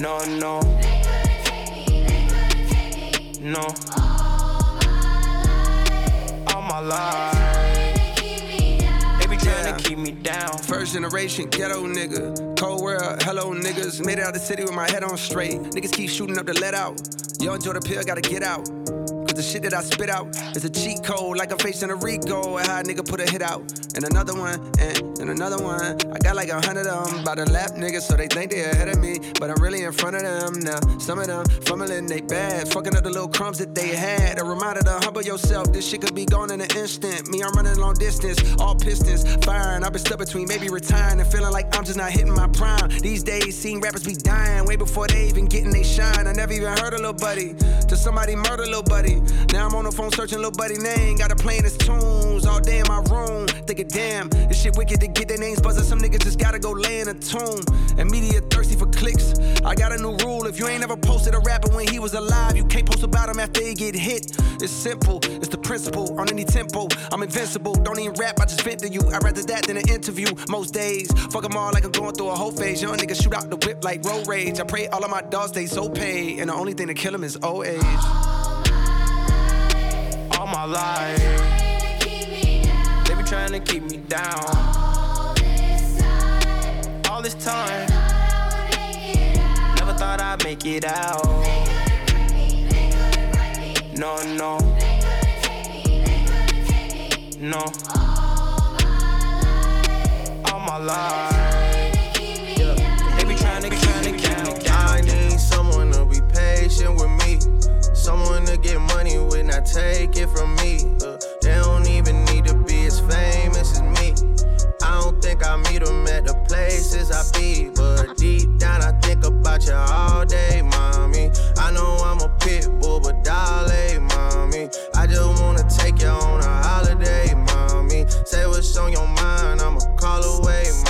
[SPEAKER 25] No, no. They No. All my life. They to keep me down.
[SPEAKER 24] First generation ghetto nigga. Cold world, hello niggas. Made it out the city with my head on straight. Niggas keep shooting up to let out. Yo, enjoy the pill, gotta get out. The shit that I spit out is a cheat code, like I'm facing a Rico. A nigga put a hit out. And another one, and, and another one. I got like a hundred of them by the lap niggas, so they think they ahead of me. But I'm really in front of them now. Some of them fumbling they bad, fucking up the little crumbs that they had. A reminder to humble yourself, this shit could be gone in an instant. Me, I'm running long distance, all pistons firing. I've been stuck between maybe retiring and feeling like I'm just not hitting my prime. These days, seeing rappers be dying way before they even getting they shine. I never even heard a little buddy till somebody murder little buddy. Now I'm on the phone searching little buddy name, got to playing his tunes all day in my room. Thinking, damn, this shit wicked to get their names buzzing. Some niggas just gotta go lay in a tomb. And media thirsty for clicks. I got a new rule. If you ain't ever posted a rapper when he was alive, you can't post about him after he get hit. It's simple, it's the principle. On any tempo, I'm invincible. Don't even rap, I just vent to you. I'd rather that than an interview. Most days, fuck them all like I'm going through a whole phase. Young niggas shoot out the whip like road rage. I pray all of my dogs stay so paid. And the only thing to kill them is old age.
[SPEAKER 25] All my life, they be trying to keep me down. All this time, All this time. never thought I'd make it out. No, no, no. All my life, they be trying to, trying to keep me down.
[SPEAKER 26] I need someone to be patient with me. Someone to get money with, not take it from me. Uh, they don't even need to be as famous as me. I don't think I meet them at the places I be. But deep down, I think about you all day, mommy. I know I'm a pit bull, but darling, mommy. I just wanna take you on a holiday, mommy. Say what's on your mind, I'ma call away, mommy.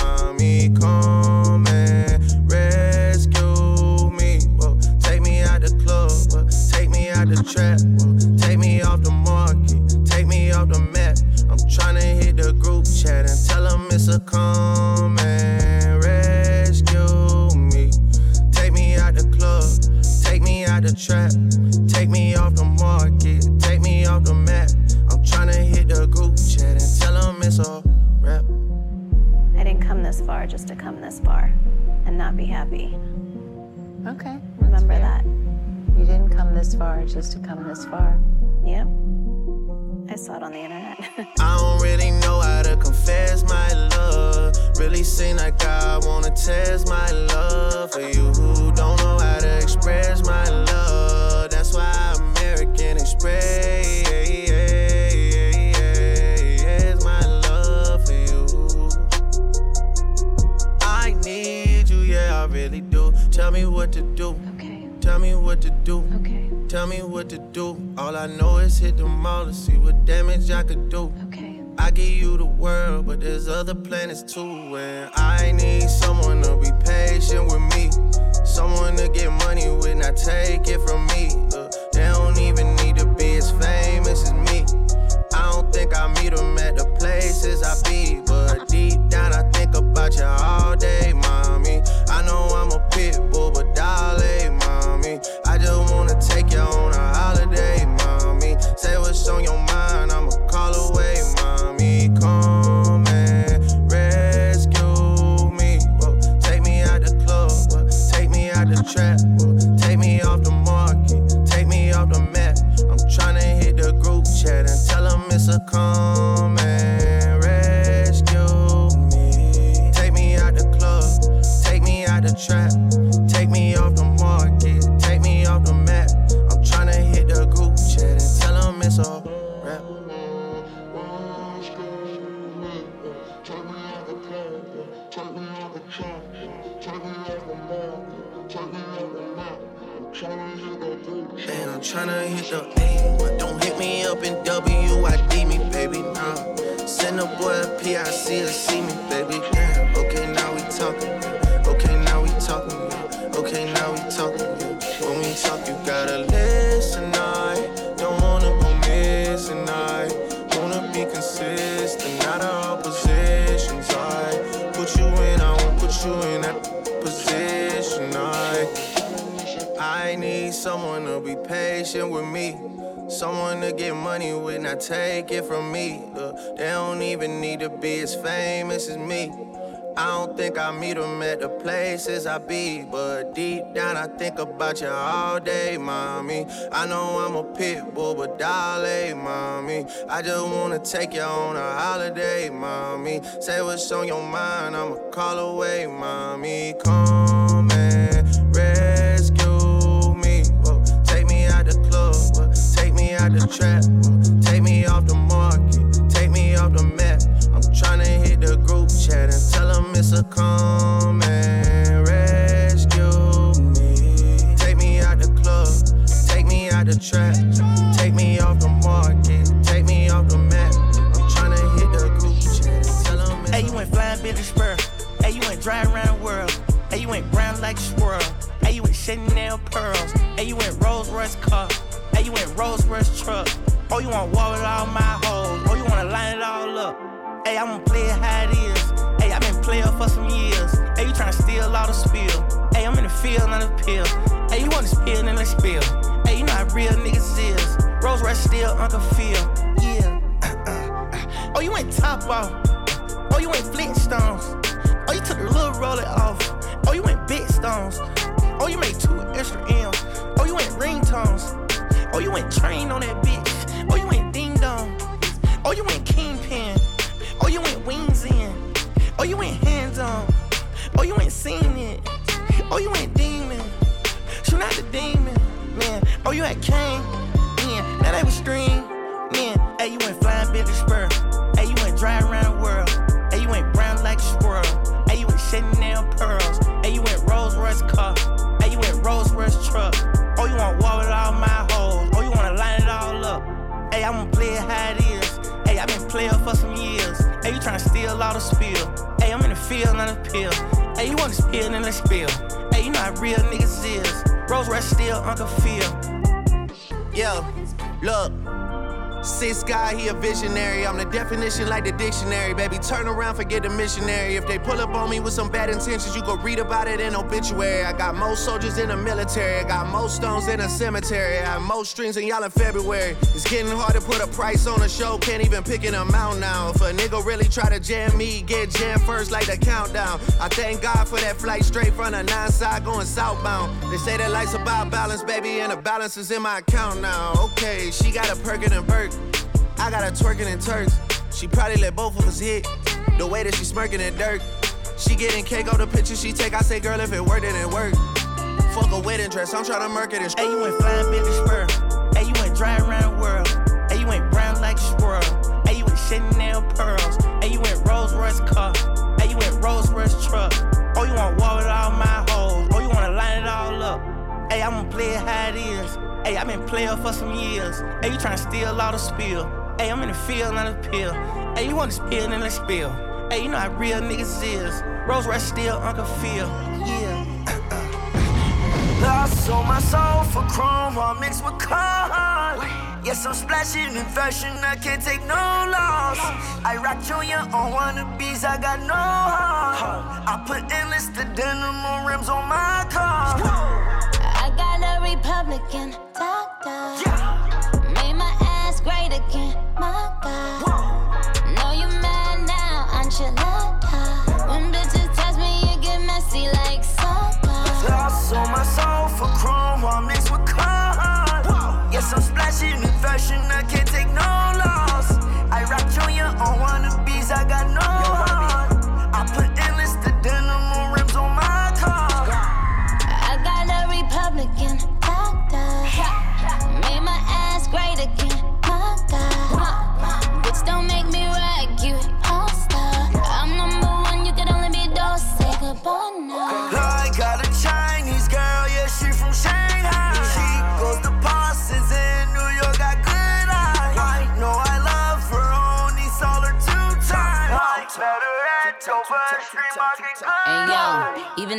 [SPEAKER 27] I
[SPEAKER 26] really do. Tell me what to do.
[SPEAKER 27] Okay.
[SPEAKER 26] Tell me what to do.
[SPEAKER 27] Okay.
[SPEAKER 26] Tell me what to do. All I know is hit the mall to see what damage I could do.
[SPEAKER 27] Okay.
[SPEAKER 26] I give you the world, but there's other planets too. And I need someone to be patient with me. Someone to get money with, not take it from me. Uh, they don't even need to be as famous as me. I don't think I meet them at the places I be. All day, mommy. I know I'm a Someone to get money with, not take it from me. Uh, they don't even need to be as famous as me. I don't think I meet them at the places I be, but deep down I think about you all day, mommy. I know I'm a pit bull, but darling, mommy. I just wanna take you on a holiday, mommy. Say what's on your mind, I'ma call away, mommy. Come trap, uh, take me off the market, take me off the map. I'm tryna hit the group chat and tell them it's a come
[SPEAKER 28] Rolls Royce truck. Oh, you want war with all my hoes. Oh, you wanna line it all up. Hey, I'm gonna play it how it is. Hey, i been playing for some years. Hey, you tryna steal all the spill. Hey, I'm in the field, not a pill. Hey, you wanna spill, then let's spill. Hey, you know how real niggas is. Rolls Royce still Uncle Phil. Yeah. Uh, uh, uh. oh, you went top off. Oh, you went Flintstones. Oh, you took the little roller off. Oh, you went big stones. Oh, you made two extra M's. Oh, you went ringtones. Oh, you went train on that bitch. Oh, you went ding dong. Oh, you went kingpin. Oh, you went wings in. Oh, you went hands on. Oh, you went seen it. Oh, you went demon. Shoot out the demon, man. Oh, you had Kane, man. Now they was string, man. Hey, you went flying Billy Spur. Hey, you went driving around Hey, I'm gonna play it how it is. Hey, i been playing for some years. Hey, you tryna steal all the spill. Hey, I'm in the field, not a pill. Hey, you wanna spill, then let's spill. Hey, you know how real niggas is. Rolls Royce still Uncle Phil.
[SPEAKER 26] Yo, look. Six guy, he a visionary. I'm the definition like the dictionary. Baby, turn around, forget the missionary. If they pull up on me with some bad intentions, you go read about it in obituary. I got most soldiers in the military. I got most stones in a cemetery. I have most strings in y'all in February. It's getting hard to put a price on a show. Can't even pick an amount now. If a nigga really try to jam me, get jammed first like the countdown. I thank God for that flight straight from the nine side going southbound. They say that life's about balance, baby, and the balance is in my account now. Okay, she got a Birkin and Burke. I got her twerking in Turks. She probably let both of us hit. The way that she smirking at dirt. She getting cake on the picture she take. I say, girl, if it worked, then it worked. Fuck a wedding dress, I'm tryna murk it and
[SPEAKER 28] Hey, you went flying bitch spur. Hey, you went dry around the world. Hey, you went brown like a squirrel. Hey, you went Chanel pearls. Hey, you went Rolls Royce car. Hey, you went Rolls Royce truck. Oh, you want war with all my hoes. Oh, you wanna line it all up. Hey, I'ma play it how it is. Hey, i been player for some years. Hey, you tryna steal all the spill. Hey, I'm in the field, not a pill. Hey, you want to spill, then let's spill. Hey, you know how real niggas is. Rolls Royce still Uncle Phil. Yeah.
[SPEAKER 29] Lost on my soul for chrome while mixed with corn. Yes, I'm splashing in fashion, I can't take no loss. I rock Junior on wannabes, I got no heart. I put endless the denim on rims on my car.
[SPEAKER 5] I got a Republican doctor. Made
[SPEAKER 29] I'm splashing in fashion, I can't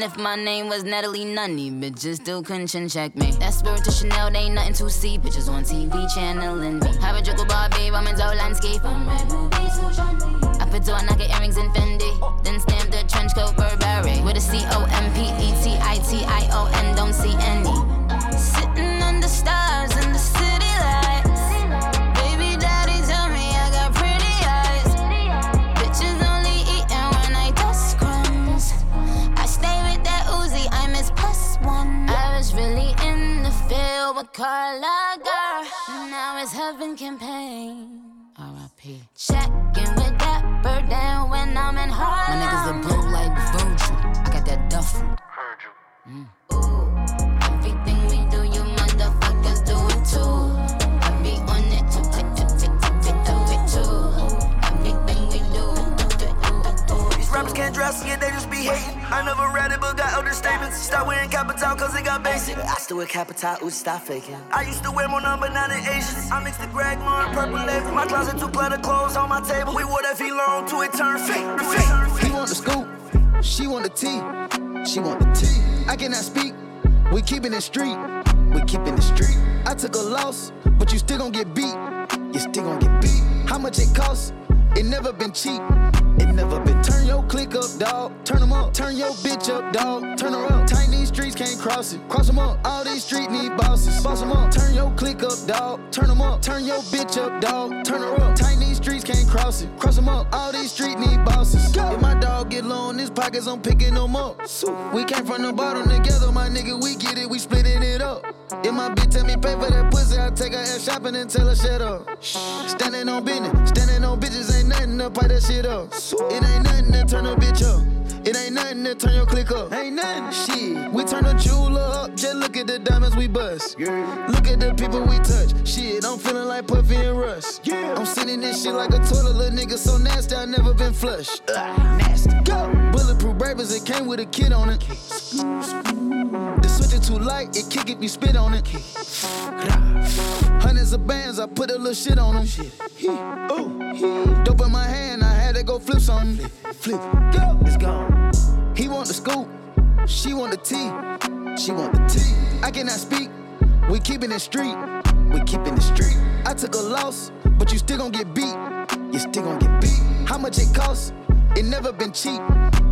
[SPEAKER 5] even if my name was Natalie Nunny, bitches still couldn't chin check me. That spirit to Chanel, they ain't nothing to see. Bitches on TV channeling me. Have a jiggle bar, babe, I'm into landscape. I'm red movies, me? I put on I get earrings in Fendi. Then stamp the trench coat Burberry. With a C O M P E T I T I O N, don't see any. Field Carla girl. Now it's heaven campaign. R.I.P. Checking with that bird down when I'm in Harlem.
[SPEAKER 8] My niggas a blow like Virgil. I got that duffel.
[SPEAKER 5] Everything
[SPEAKER 29] rappers can't dress yeah, they just be hating. I never read it, but got other statements. Start wearing capital, cause it got basic. I still wear capital, ooh, stop faking. I used to wear more number nine than Asians. I mixed the Greg Moore and purple label. My closet two clutter clothes on my table. We wore that Vlone to it turn fake.
[SPEAKER 30] He want the scoop, she want the tea, she want the tea. I cannot speak, we keeping it street, we keeping it street. I took a loss, but you still gon' get beat, you still gon' get beat. How much it costs? It never been cheap, it never been. Turn your click up, dog. Turn them up. Turn your bitch up, dog. Turn her up. Tight these streets can't cross it. Cross them up. All these streets need bosses. Boss them up. Turn your click up, dog. Turn them up. Turn your bitch up, dog. Turn her up. Tight these streets can't cross it. Cross them up. All these streets need bosses. If my dog get low in his pockets, I'm picking them up. We came from the bottom together, my nigga. We get it, we splitting it up. If my bitch tell me pay for that pussy, I take her ass shopping and tell her shut up. Standing on business, standing on bitches ain't nothing to pipe that shit up. It ain't nothing to turn a bitch up. It ain't nothing to turn your click up. Ain't nothing. Shit, we turn a jeweler up. Just look at the diamonds we bust. Yeah. Look at the people we touch. Shit, I'm feeling like Puffy and Russ. Yeah. I'm sitting this shit like a toilet, little nigga so nasty, I never been flushed. Ugh, nasty. Go. Bulletproof bravers, it came with a kid on it. The switch it too light, it kick if you spit on it. Hundreds of bands, I put a little shit on them. Dope in my hand, I had to go flip something. Flip, go, it's gone. He want the scoop, she want the tea, she want the tea. I cannot speak, we keeping it street, we keeping it street. I took a loss, but you still gon' get beat. You still gon' get beat. How much it costs? It never been cheap.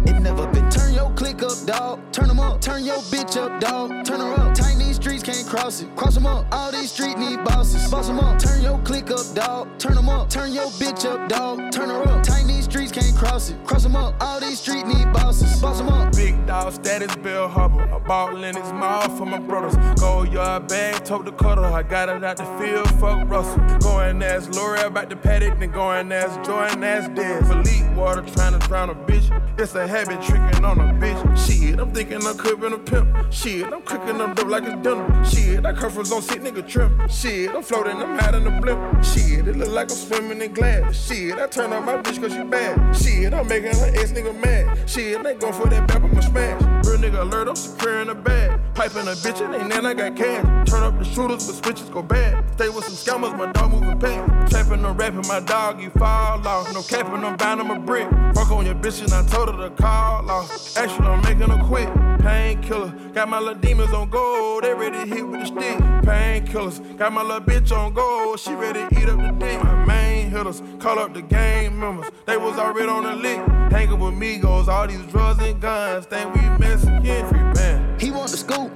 [SPEAKER 30] It never been. Turn your click up, dog. Turn them up. Turn your bitch up, dog. Turn her up. Tight these streets can't cross it. Cross them up. All these streets need bosses. Boss them up. Turn your click up, dog. Turn them up. Turn your bitch up, dog. Turn her up. Tight these streets can't cross it. Cross them up. All these streets need bosses. Boss them up.
[SPEAKER 18] Big dog status, Bill. A ball in his mouth for my brothers. Go yard bag, tote the cutter. I got it out the field, fuck Russell. Going ask Lori about the paddock, then going ask Jordan, ask Dez. Elite water trying to drown a bitch. It's a habit tricking on a bitch. Shit, I'm thinking I'm cooking a pimp. Shit, I'm cooking up dope like it's dinner. Shit, that comfort's on sick nigga trim. Shit, I'm floating, I'm hot in the blimp. Shit, it look like I'm swimming in glass. Shit, I turn on my bitch cause she bad. Shit, I'm making her ex nigga mad. Shit, they go for that back, I'ma smash. Real nigga alert, I'm securing the bag. Piping a bitch, it ain't then I got cash. Turn up the shooters, but switches go bad. Stay with some scammers, my dog moving past. Trapping, I'm rapping, my dog, you fall off. No capping, I'm bound, I'm a brick. Fuck on your bitch, and I told her to call off. Actually, I'm making her quit. Painkiller, got my little demons on gold. They ready to hit with the stick. Painkillers, got my little bitch on gold. She ready to eat up the dick. My main hitters, call up the gang members. They was already on the lick. Hanging with Migos, all these drugs and guns. Think we Mexican free man.
[SPEAKER 30] He want the scoop,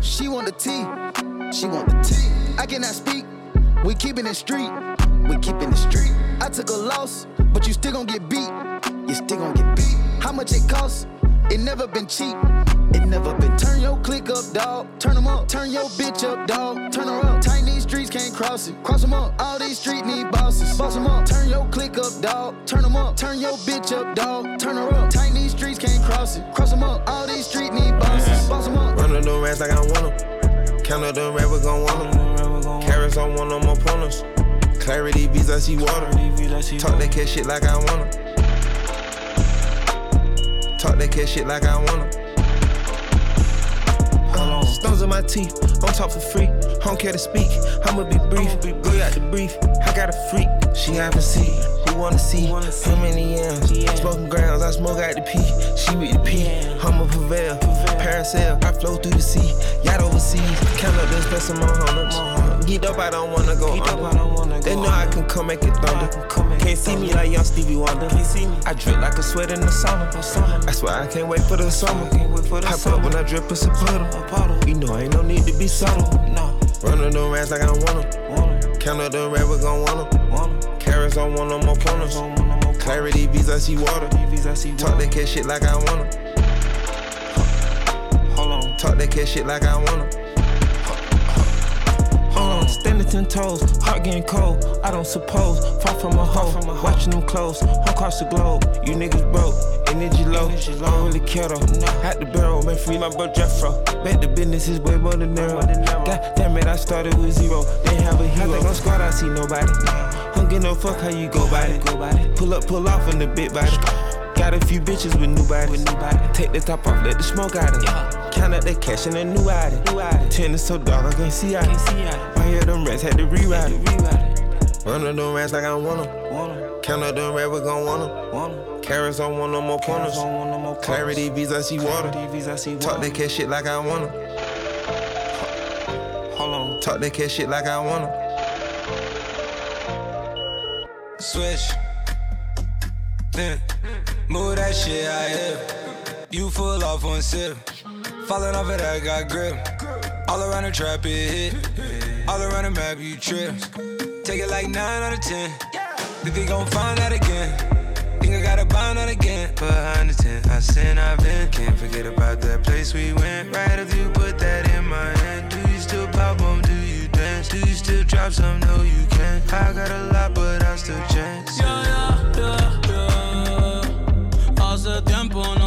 [SPEAKER 30] she want the tea. She want the tea. I cannot speak. We keeping it street. We keeping the street. I took a loss, but you still gon' get beat. You still gon' get beat. How much it costs? It never been cheap. It never been. Turn your click up, dog. Turn them up. Turn your bitch up, dog. Turn her up. Tight these streets can't cross it. Cross them up. All these streets need bosses. Boss them up. Turn your click up, dog. Turn them up. Turn your bitch up, dog. Turn her up. Tight these streets can't cross it. Cross them up. All these streets need bosses. Boss them up.
[SPEAKER 26] Run the rats like I want them. Count up the rappers gon' want them. Carrots on one of my opponents. Clarity beats, I see water. Talk that cat shit like I wanna. Talk that cat shit like I wanna.
[SPEAKER 2] Uh, stones in my teeth, don't talk for free. Don't care to speak, I'ma be brief. Go out the brief, I got a freak. She haven't seen, who wanna see? How many M's? Smoking grounds, I smoke out the P. She with the P, I'm a prevail. Parasail, I flow through the sea. Yacht overseas, count up this blessing my hundreds. Get up, I don't wanna go under. They know I can come make it thunder. Can't see me like young Stevie Wonder. I drip like a sweat in the summer. That's why I can't wait for the summer. Hype up when I drip, it's a puddle. You know I ain't no need to be subtle. No.
[SPEAKER 26] Run the rats like I don't want them. Count up the rappers gon' want them. Carrots on one of my opponents. Clarity beats, I see water. Talk that cat shit like I wanna.
[SPEAKER 2] Hold on.
[SPEAKER 26] Talk that cat shit like I wanna.
[SPEAKER 2] Standing ten toes, heart getting cold. I don't suppose. Far from a hoe, watching them close. Across the globe, you niggas broke. Energy low, I don't really care though. Had the barrel, man, free my bro Jeffro. Bet the business is way more than narrow. God damn it, I started with zero. They have a hero. I think on squad, I see nobody. Don't give no fuck how you go by it. Pull up, pull off in the big body. Got a few bitches with new bodies. Take the top off, let the smoke out of it. Count up that cash in a new item. Ten is so dark, I can't see out. I hear them rats had to rewrite it.
[SPEAKER 26] Run the rats like I want them. Count up the rappers gon' want them. Carrots on one of my corners. Clarity beats, I see water. Talk that cat shit like I.
[SPEAKER 2] Hold on.
[SPEAKER 26] Talk that cat shit like I wanna.
[SPEAKER 31] Switch. Then mm. move that shit out here. You full off one sip. Falling off it, I got grip. All around the trap, it hit. All around the map, you trip. Take it like 9 out of 10. Think they gon' find out again. Think I gotta bind out again. Behind the tent, I sin, I've been. Can't forget about that place we went. Right after you put that in my hand. Do you still pop on? Do you dance? Do you still drop some? No, you can't. I got a lot, but I still chance.
[SPEAKER 32] Yeah, yeah, yeah, yeah. Hace tiempo no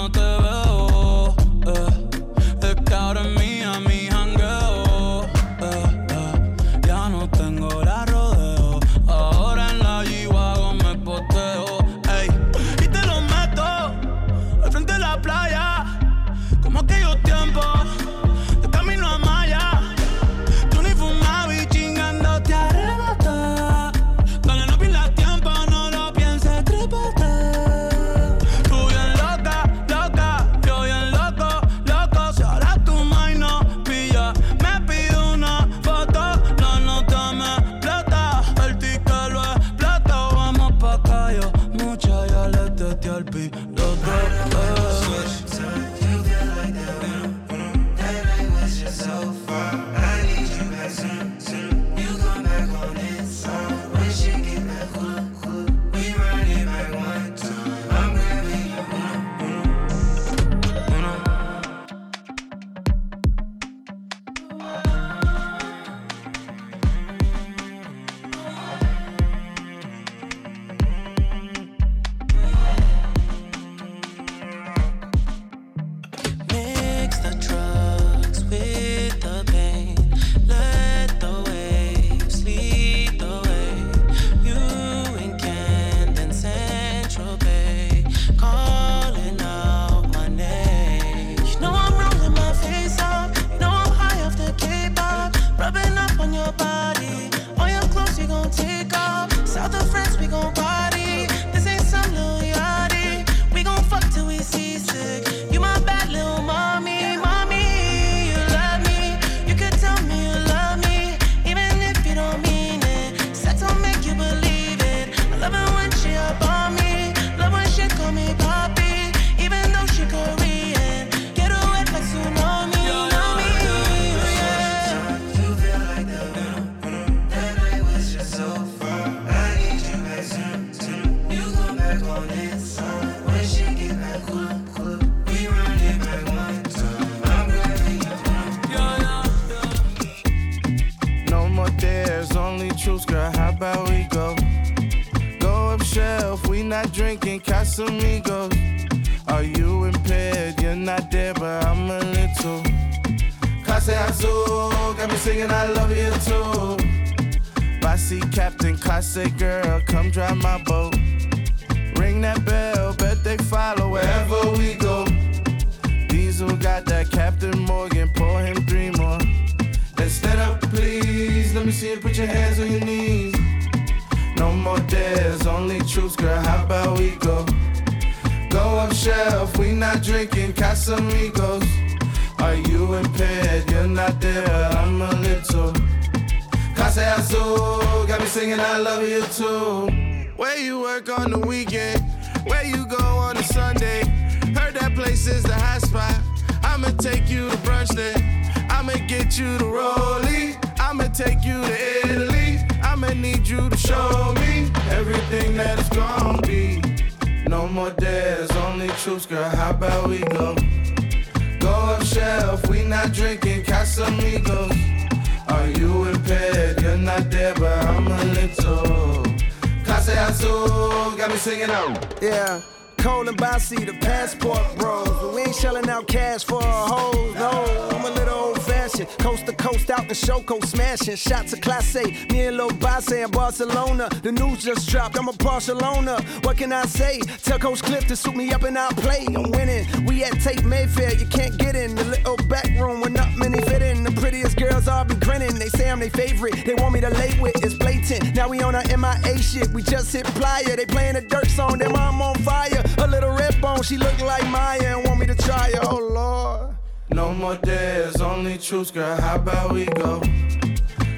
[SPEAKER 24] Coast to coast out show, coast smashing. Shots of Class A. Me and Lil Bossy in Barcelona. The news just dropped, I'm a Barcelona. What can I say? Tell Coach Cliff to suit me up and I'll play. I'm winning. We at Tape Mayfair, you can't get in. The little back room where not many fit in. The prettiest girls all be grinning. They say I'm their favorite. They want me to lay with, it's blatant. Now we on our MIA shit. We just hit Playa. They playing a dirt song, their mom on fire. A little red bone, she look like Maya and want me to try her. Oh Lord.
[SPEAKER 32] No more dares, only truths, girl. How about we go?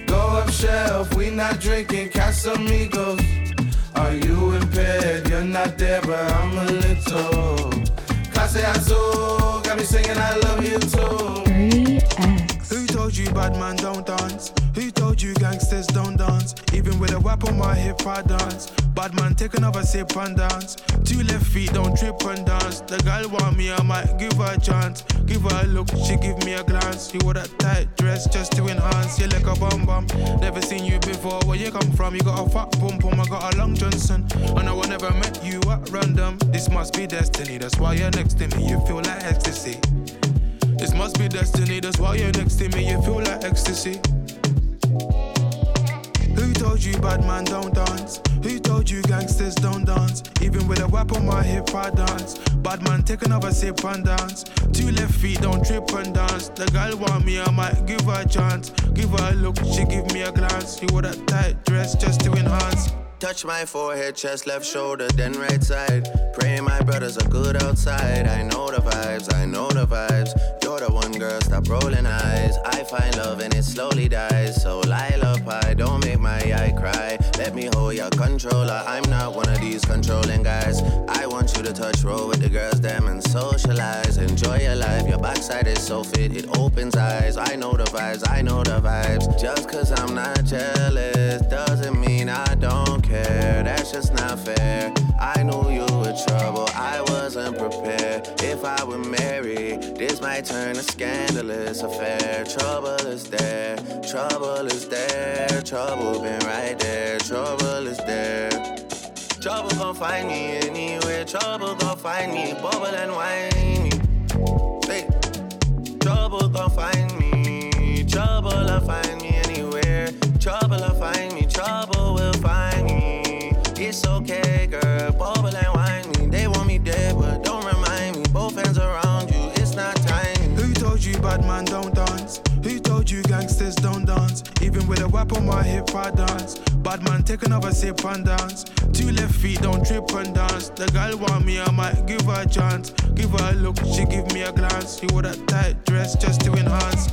[SPEAKER 32] Go up shelf, we not drinking Casamigos. Are you impaired? You're not there, but I'm a little. Clase Azul, got me singing I love you too.
[SPEAKER 33] Who told you bad man don't dance? Who told you gangsters don't dance? Even with a whip on my hip, I dance. Bad man, take another sip and dance. Two left feet, don't trip and dance. The girl want me, I might give her a chance. Give her a look, she give me a glance. You wore that tight dress just to enhance. You like a bum bum. Never seen you before. Where you come from? You got a fat pum pum. I got a long Johnson. And I will never met you at random. This must be destiny. That's why you're next to me. You feel like ecstasy. This must be destiny, that's why you're next to me, you feel like ecstasy. Who told you bad man don't dance? Who told you gangsters don't dance? Even with a whip on my hip, I dance. Bad man, take another sip and dance. Two left feet, don't trip and dance. The girl want me, I might give her a chance. Give her a look, she give me a glance. You wore that tight dress just to enhance.
[SPEAKER 26] Touch my forehead, chest, left shoulder, then right side. Praying my brothers are good outside. I know the vibes, I know the vibes. You're the one girl stop rolling eyes. I find love and it slowly dies. So Lila pie, don't make my eye cry. Let me hold your controller. I'm not one of these controlling guys. I want you to touch roll with the girls, them and socialize. Enjoy your life. Backside is so fit, it opens eyes. I know the vibes, I know the vibes. Just cause I'm not jealous doesn't mean I don't care. That's just not fair. I knew you were trouble. I wasn't prepared. If I were married, this might turn a scandalous affair. Trouble is there, trouble is there, trouble been right there, trouble is there. Trouble gon' find me anywhere, trouble gon' find me, bubble and whine me. Trouble gon' find me, trouble'll find me anywhere, trouble'll find me, trouble will find me. It's okay, girl, bubble and whine me. They want me dead, but don't remind me. Both hands around you, it's not time.
[SPEAKER 33] Who told you bad man don't You gangsters don't dance? Even with a whip on my hip, I dance. Bad man, take another sip and dance. Two left feet, don't trip and dance. The girl want me, I might give her a chance. Give her a look, she give me a glance. She wore that tight dress just to enhance.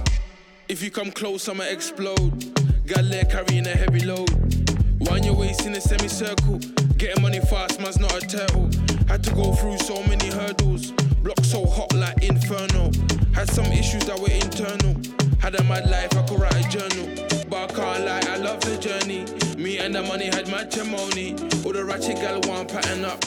[SPEAKER 18] If you come close, I'ma explode. Got leg carrying a heavy load. Wind your waist in a semicircle. Getting money fast, man's not a turtle. Had to go through so many hurdles. Block so hot like inferno. Had some issues that were internal. Had a mad life, I could write a journal. But I can't lie, I love the journey. Me and the money had matrimony. All the ratchet gal want pattern up.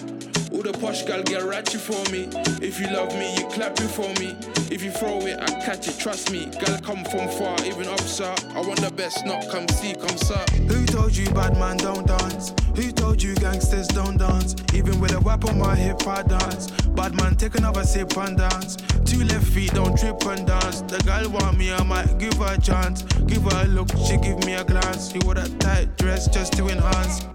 [SPEAKER 18] The posh gal get ratchet for me. If you love me, you clap it for me. If you throw it, I catch it. Trust me, gal come from far, even up, sir. I want the best, not come see, come sir.
[SPEAKER 33] Who told you bad man don't dance? Who told you gangsters don't dance? Even with a whip on my hip, I dance. Bad man, take another sip and dance. Two left feet, don't trip and dance. The girl want me, I might give her a chance. Give her a look, she give me a glance. She wore that tight dress just to enhance.